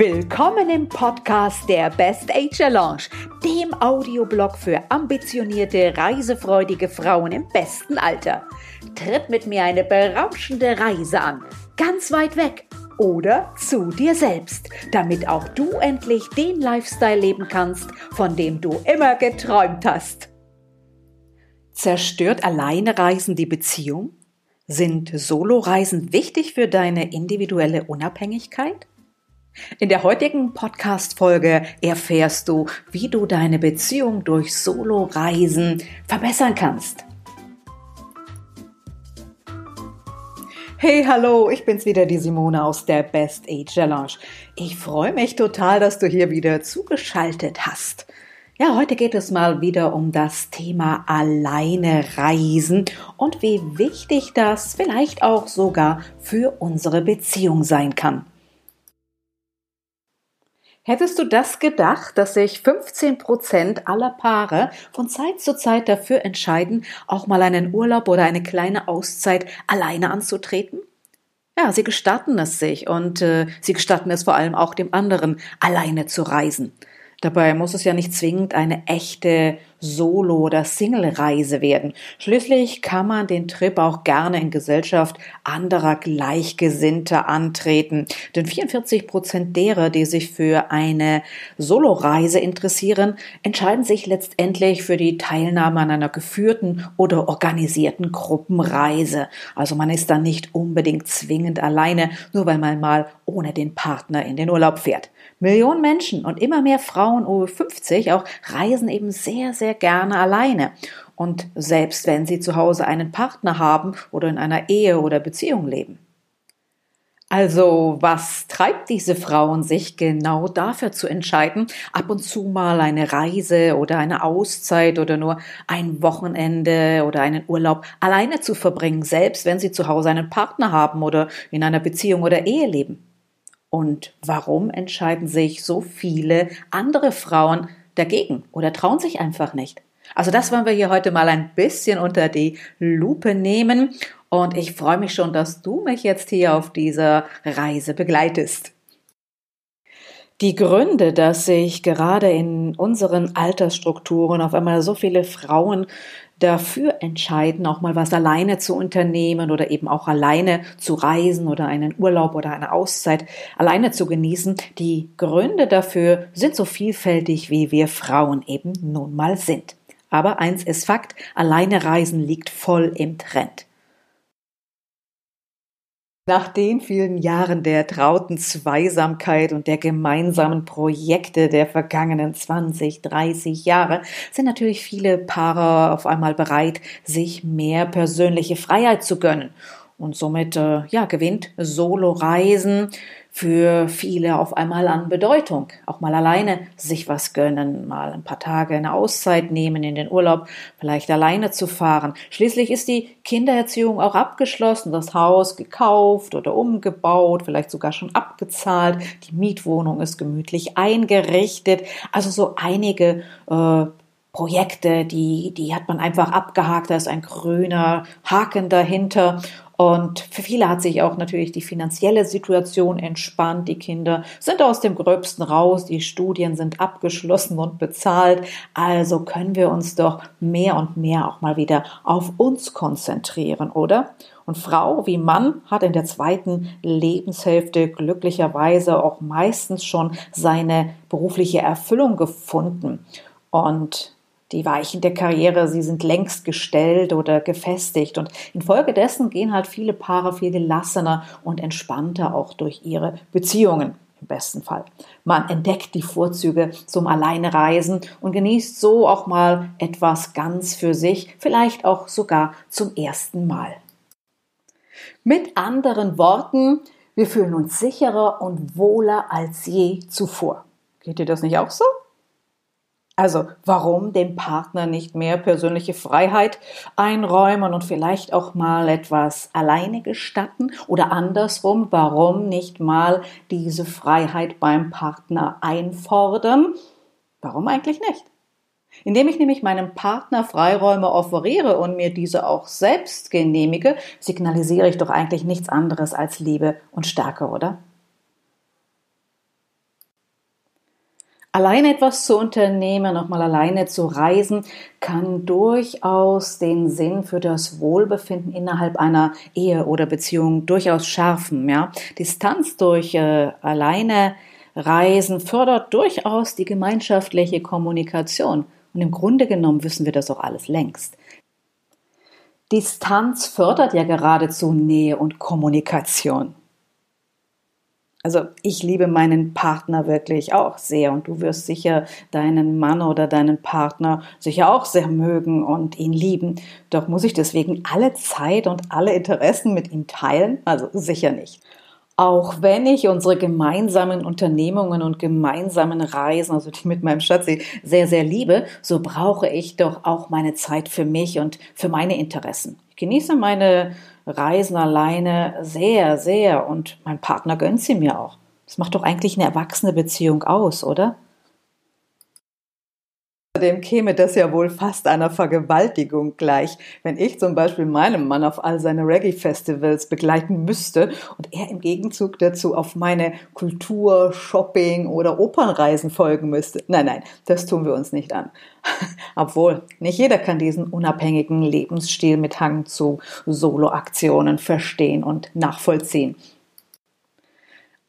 Willkommen im Podcast der Best Age Lounge, dem Audioblog für ambitionierte, reisefreudige Frauen im besten Alter. Tritt mit mir eine berauschende Reise an, ganz weit weg oder zu dir selbst, damit auch du endlich den Lifestyle leben kannst, von dem du immer geträumt hast. Zerstört Alleinereisen die Beziehung? Sind Soloreisen wichtig für deine individuelle Unabhängigkeit? In der heutigen Podcast-Folge erfährst du, wie du deine Beziehung durch Solo-Reisen verbessern kannst. Hey, hallo, ich bin's wieder, die Simone aus der Best Age Challenge. Ich freue mich total, dass du hier wieder zugeschaltet hast. Ja, heute geht es mal wieder um das Thema alleine reisen und wie wichtig das vielleicht auch sogar für unsere Beziehung sein kann. Hättest du das gedacht, dass sich 15 Prozent aller Paare von Zeit zu Zeit dafür entscheiden, auch mal einen Urlaub oder eine kleine Auszeit alleine anzutreten? Ja, sie gestatten es sich und äh, sie gestatten es vor allem auch dem anderen, alleine zu reisen. Dabei muss es ja nicht zwingend eine echte Solo- oder Single-Reise werden. Schließlich kann man den Trip auch gerne in Gesellschaft anderer Gleichgesinnter antreten. Denn 44 Prozent derer, die sich für eine Solo-Reise interessieren, entscheiden sich letztendlich für die Teilnahme an einer geführten oder organisierten Gruppenreise. Also man ist dann nicht unbedingt zwingend alleine, nur weil man mal ohne den Partner in den Urlaub fährt. Millionen Menschen und immer mehr Frauen über 50 auch reisen eben sehr, sehr gerne alleine. Und selbst wenn sie zu Hause einen Partner haben oder in einer Ehe oder Beziehung leben. Also, was treibt diese Frauen, sich genau dafür zu entscheiden, ab und zu mal eine Reise oder eine Auszeit oder nur ein Wochenende oder einen Urlaub alleine zu verbringen, selbst wenn sie zu Hause einen Partner haben oder in einer Beziehung oder Ehe leben? Und warum entscheiden sich so viele andere Frauen dagegen oder trauen sich einfach nicht? Also das wollen wir hier heute mal ein bisschen unter die Lupe nehmen. Und ich freue mich schon, dass du mich jetzt hier auf dieser Reise begleitest. Die Gründe, dass sich gerade in unseren Altersstrukturen auf einmal so viele Frauen dafür entscheiden, auch mal was alleine zu unternehmen oder eben auch alleine zu reisen oder einen Urlaub oder eine Auszeit alleine zu genießen. Die Gründe dafür sind so vielfältig, wie wir Frauen eben nun mal sind. Aber eins ist Fakt, alleine reisen liegt voll im Trend. Nach den vielen Jahren der trauten Zweisamkeit und der gemeinsamen Projekte der vergangenen 20, 30 Jahre sind natürlich viele Paare auf einmal bereit, sich mehr persönliche Freiheit zu gönnen. Und somit äh, ja, gewinnt Solo-Reisen für viele auf einmal an Bedeutung. Auch mal alleine sich was gönnen, mal ein paar Tage eine Auszeit nehmen in den Urlaub, vielleicht alleine zu fahren. Schließlich ist die Kindererziehung auch abgeschlossen, das Haus gekauft oder umgebaut, vielleicht sogar schon abgezahlt, die Mietwohnung ist gemütlich eingerichtet. Also so einige äh, Projekte, die, die hat man einfach abgehakt, da ist ein grüner Haken dahinter und für viele hat sich auch natürlich die finanzielle Situation entspannt. Die Kinder sind aus dem Gröbsten raus, die Studien sind abgeschlossen und bezahlt. Also können wir uns doch mehr und mehr auch mal wieder auf uns konzentrieren, oder? Und Frau wie Mann hat in der zweiten Lebenshälfte glücklicherweise auch meistens schon seine berufliche Erfüllung gefunden. Und die Weichen der Karriere, sie sind längst gestellt oder gefestigt und infolgedessen gehen halt viele Paare viel gelassener und entspannter auch durch ihre Beziehungen im besten Fall. Man entdeckt die Vorzüge zum Alleinereisen und genießt so auch mal etwas ganz für sich, vielleicht auch sogar zum ersten Mal. Mit anderen Worten, wir fühlen uns sicherer und wohler als je zuvor. Geht dir das nicht auch so? Also warum dem Partner nicht mehr persönliche Freiheit einräumen und vielleicht auch mal etwas alleine gestatten? Oder andersrum, warum nicht mal diese Freiheit beim Partner einfordern? Warum eigentlich nicht? Indem ich nämlich meinem Partner Freiräume offeriere und mir diese auch selbst genehmige, signalisiere ich doch eigentlich nichts anderes als Liebe und Stärke, oder? Alleine etwas zu unternehmen, nochmal alleine zu reisen, kann durchaus den Sinn für das Wohlbefinden innerhalb einer Ehe oder Beziehung durchaus schärfen. Ja? Distanz durch äh, alleine Reisen fördert durchaus die gemeinschaftliche Kommunikation. Und im Grunde genommen wissen wir das auch alles längst. Distanz fördert ja geradezu Nähe und Kommunikation. Also ich liebe meinen Partner wirklich auch sehr und du wirst sicher deinen Mann oder deinen Partner sicher auch sehr mögen und ihn lieben. Doch muss ich deswegen alle Zeit und alle Interessen mit ihm teilen? Also sicher nicht. Auch wenn ich unsere gemeinsamen Unternehmungen und gemeinsamen Reisen, also die mit meinem Schatzi, sehr, sehr liebe, so brauche ich doch auch meine Zeit für mich und für meine Interessen. Ich genieße meine Reisen alleine sehr, sehr und mein Partner gönnt sie mir auch. Das macht doch eigentlich eine erwachsene Beziehung aus, oder? Außerdem käme das ja wohl fast einer Vergewaltigung gleich, wenn ich zum Beispiel meinem Mann auf all seine Reggae-Festivals begleiten müsste und er im Gegenzug dazu auf meine Kultur-, Shopping- oder Opernreisen folgen müsste. Nein, nein, das tun wir uns nicht an. Obwohl, nicht jeder kann diesen unabhängigen Lebensstil mit Hang zu Soloaktionen verstehen und nachvollziehen.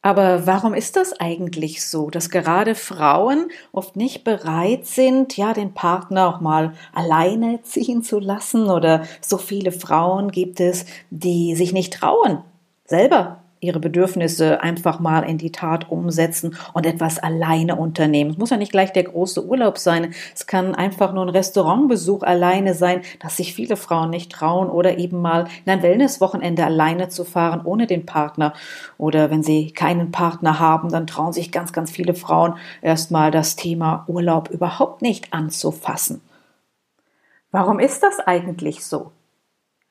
Aber warum ist das eigentlich so, dass gerade Frauen oft nicht bereit sind, ja, den Partner auch mal alleine ziehen zu lassen? Oder so viele Frauen gibt es, die sich nicht trauen, selber ihre Bedürfnisse einfach mal in die Tat umsetzen und etwas alleine unternehmen. Es muss ja nicht gleich der große Urlaub sein. Es kann einfach nur ein Restaurantbesuch alleine sein, dass sich viele Frauen nicht trauen oder eben mal in ein Wellnesswochenende alleine zu fahren ohne den Partner. Oder wenn sie keinen Partner haben, dann trauen sich ganz, ganz viele Frauen erstmal das Thema Urlaub überhaupt nicht anzufassen. Warum ist das eigentlich so?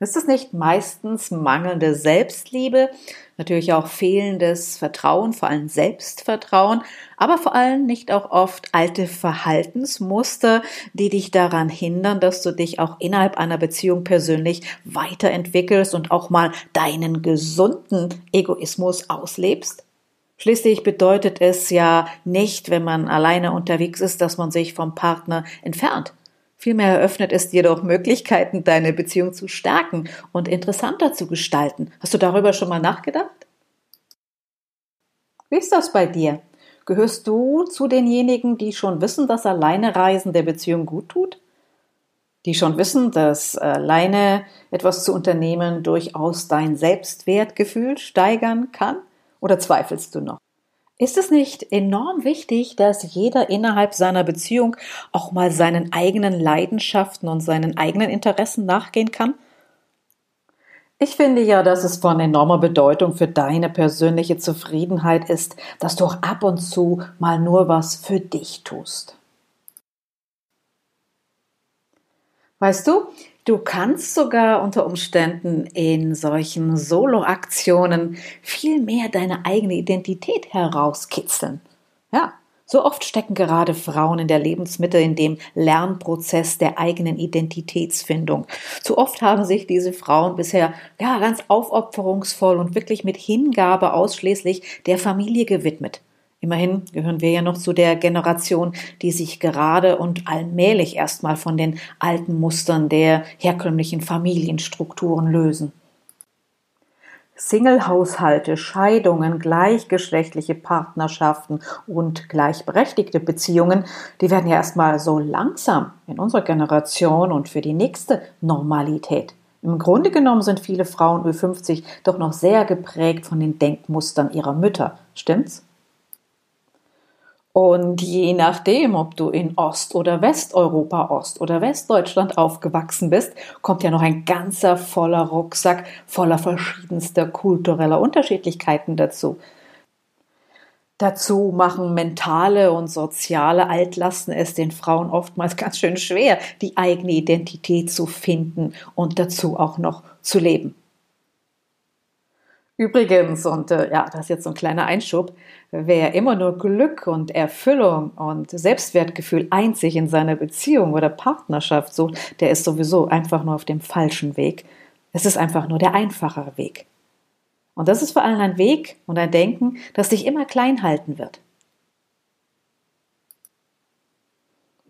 Ist es nicht meistens mangelnde Selbstliebe, natürlich auch fehlendes Vertrauen, vor allem Selbstvertrauen, aber vor allem nicht auch oft alte Verhaltensmuster, die dich daran hindern, dass du dich auch innerhalb einer Beziehung persönlich weiterentwickelst und auch mal deinen gesunden Egoismus auslebst? Schließlich bedeutet es ja nicht, wenn man alleine unterwegs ist, dass man sich vom Partner entfernt. Vielmehr eröffnet es dir doch Möglichkeiten, deine Beziehung zu stärken und interessanter zu gestalten. Hast du darüber schon mal nachgedacht? Wie ist das bei dir? Gehörst du zu denjenigen, die schon wissen, dass alleine Reisen der Beziehung gut tut? Die schon wissen, dass alleine etwas zu unternehmen durchaus dein Selbstwertgefühl steigern kann? Oder zweifelst du noch? Ist es nicht enorm wichtig, dass jeder innerhalb seiner Beziehung auch mal seinen eigenen Leidenschaften und seinen eigenen Interessen nachgehen kann? Ich finde ja, dass es von enormer Bedeutung für deine persönliche Zufriedenheit ist, dass du auch ab und zu mal nur was für dich tust. Weißt du, Du kannst sogar unter Umständen in solchen Solo-Aktionen viel mehr deine eigene Identität herauskitzeln. Ja, so oft stecken gerade Frauen in der Lebensmitte in dem Lernprozess der eigenen Identitätsfindung. Zu oft haben sich diese Frauen bisher ja ganz aufopferungsvoll und wirklich mit Hingabe ausschließlich der Familie gewidmet. Immerhin gehören wir ja noch zu der Generation, die sich gerade und allmählich erstmal von den alten Mustern der herkömmlichen Familienstrukturen lösen. Single-Haushalte, Scheidungen, gleichgeschlechtliche Partnerschaften und gleichberechtigte Beziehungen, die werden ja erstmal so langsam in unserer Generation und für die nächste Normalität. Im Grunde genommen sind viele Frauen über 50 doch noch sehr geprägt von den Denkmustern ihrer Mütter. Stimmt's? Und je nachdem, ob du in Ost- oder Westeuropa, Ost- oder Westdeutschland aufgewachsen bist, kommt ja noch ein ganzer voller Rucksack voller verschiedenster kultureller Unterschiedlichkeiten dazu. Dazu machen mentale und soziale Altlasten es den Frauen oftmals ganz schön schwer, die eigene Identität zu finden und dazu auch noch zu leben. Übrigens, und äh, ja, das ist jetzt so ein kleiner Einschub, wer immer nur Glück und Erfüllung und Selbstwertgefühl einzig in seiner Beziehung oder Partnerschaft sucht, der ist sowieso einfach nur auf dem falschen Weg. Es ist einfach nur der einfachere Weg. Und das ist vor allem ein Weg und ein Denken, das dich immer klein halten wird.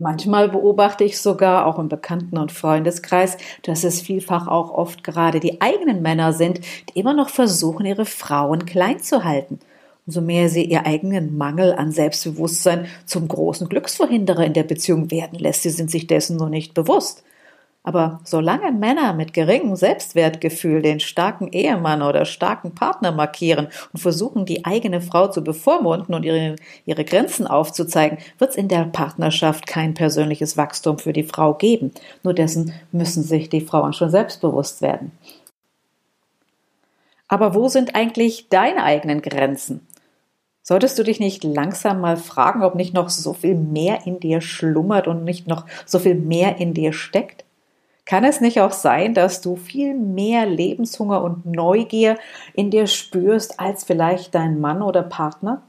Manchmal beobachte ich sogar auch im Bekannten- und Freundeskreis, dass es vielfach auch oft gerade die eigenen Männer sind, die immer noch versuchen, ihre Frauen klein zu halten. Umso mehr sie ihr eigenen Mangel an Selbstbewusstsein zum großen Glücksverhinderer in der Beziehung werden lässt, sie sind sich dessen nur nicht bewusst. Aber solange Männer mit geringem Selbstwertgefühl den starken Ehemann oder starken Partner markieren und versuchen, die eigene Frau zu bevormunden und ihre, ihre Grenzen aufzuzeigen, wird es in der Partnerschaft kein persönliches Wachstum für die Frau geben. Nur dessen müssen sich die Frauen schon selbstbewusst werden. Aber wo sind eigentlich deine eigenen Grenzen? Solltest du dich nicht langsam mal fragen, ob nicht noch so viel mehr in dir schlummert und nicht noch so viel mehr in dir steckt? Kann es nicht auch sein, dass du viel mehr Lebenshunger und Neugier in dir spürst als vielleicht dein Mann oder Partner?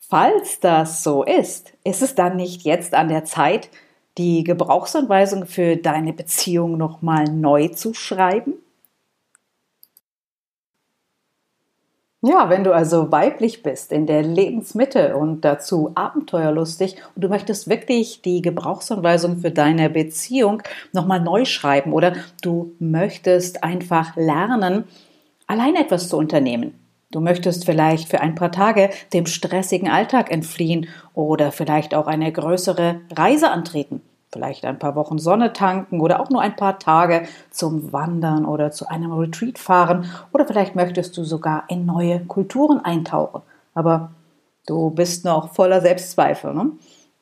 Falls das so ist, ist es dann nicht jetzt an der Zeit, die Gebrauchsanweisung für deine Beziehung nochmal neu zu schreiben? Ja, wenn du also weiblich bist, in der Lebensmitte und dazu abenteuerlustig und du möchtest wirklich die Gebrauchsanweisung für deine Beziehung nochmal neu schreiben oder du möchtest einfach lernen, allein etwas zu unternehmen. Du möchtest vielleicht für ein paar Tage dem stressigen Alltag entfliehen oder vielleicht auch eine größere Reise antreten vielleicht ein paar Wochen Sonne tanken oder auch nur ein paar Tage zum Wandern oder zu einem Retreat fahren oder vielleicht möchtest du sogar in neue Kulturen eintauchen. Aber du bist noch voller Selbstzweifel. Ne?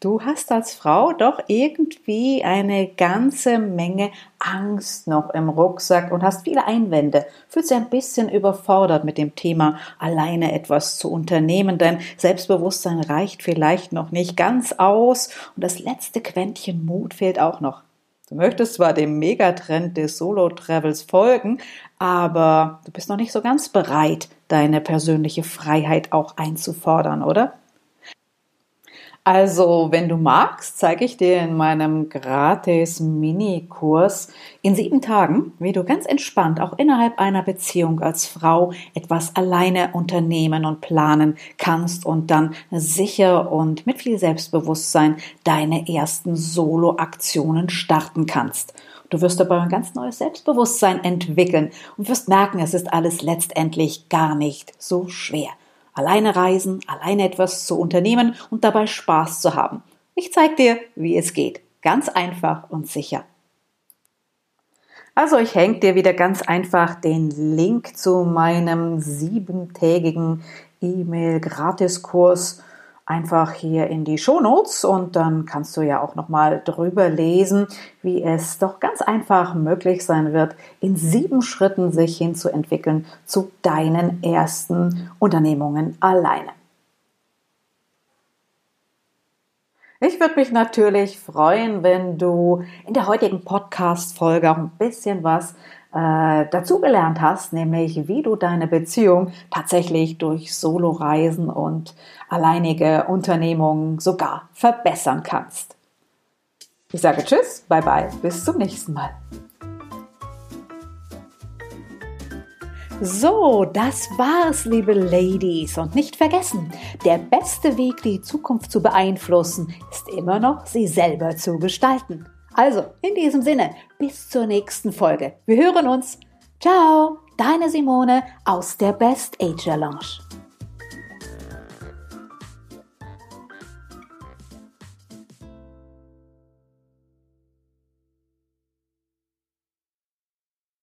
Du hast als Frau doch irgendwie eine ganze Menge Angst noch im Rucksack und hast viele Einwände. Fühlst dich ein bisschen überfordert mit dem Thema, alleine etwas zu unternehmen. Dein Selbstbewusstsein reicht vielleicht noch nicht ganz aus und das letzte Quäntchen Mut fehlt auch noch. Du möchtest zwar dem Megatrend des Solo-Travels folgen, aber du bist noch nicht so ganz bereit, deine persönliche Freiheit auch einzufordern, oder? Also, wenn du magst, zeige ich dir in meinem gratis Mini-Kurs in sieben Tagen, wie du ganz entspannt auch innerhalb einer Beziehung als Frau etwas alleine unternehmen und planen kannst und dann sicher und mit viel Selbstbewusstsein deine ersten Solo-Aktionen starten kannst. Du wirst dabei ein ganz neues Selbstbewusstsein entwickeln und wirst merken, es ist alles letztendlich gar nicht so schwer alleine reisen, alleine etwas zu unternehmen und dabei Spaß zu haben. Ich zeige dir, wie es geht. Ganz einfach und sicher. Also ich hänge dir wieder ganz einfach den Link zu meinem siebentägigen E-Mail-Gratiskurs einfach hier in die Shownotes und dann kannst du ja auch nochmal drüber lesen, wie es doch ganz einfach möglich sein wird, in sieben Schritten sich hinzuentwickeln zu deinen ersten Unternehmungen alleine. Ich würde mich natürlich freuen, wenn du in der heutigen Podcast-Folge auch ein bisschen was äh, dazugelernt hast, nämlich wie du deine Beziehung tatsächlich durch Soloreisen und alleinige Unternehmungen sogar verbessern kannst. Ich sage Tschüss, bye bye, bis zum nächsten Mal. So, das war's, liebe Ladies. Und nicht vergessen, der beste Weg, die Zukunft zu beeinflussen, ist immer noch, sie selber zu gestalten. Also, in diesem Sinne, bis zur nächsten Folge. Wir hören uns. Ciao, deine Simone aus der Best Age Lounge.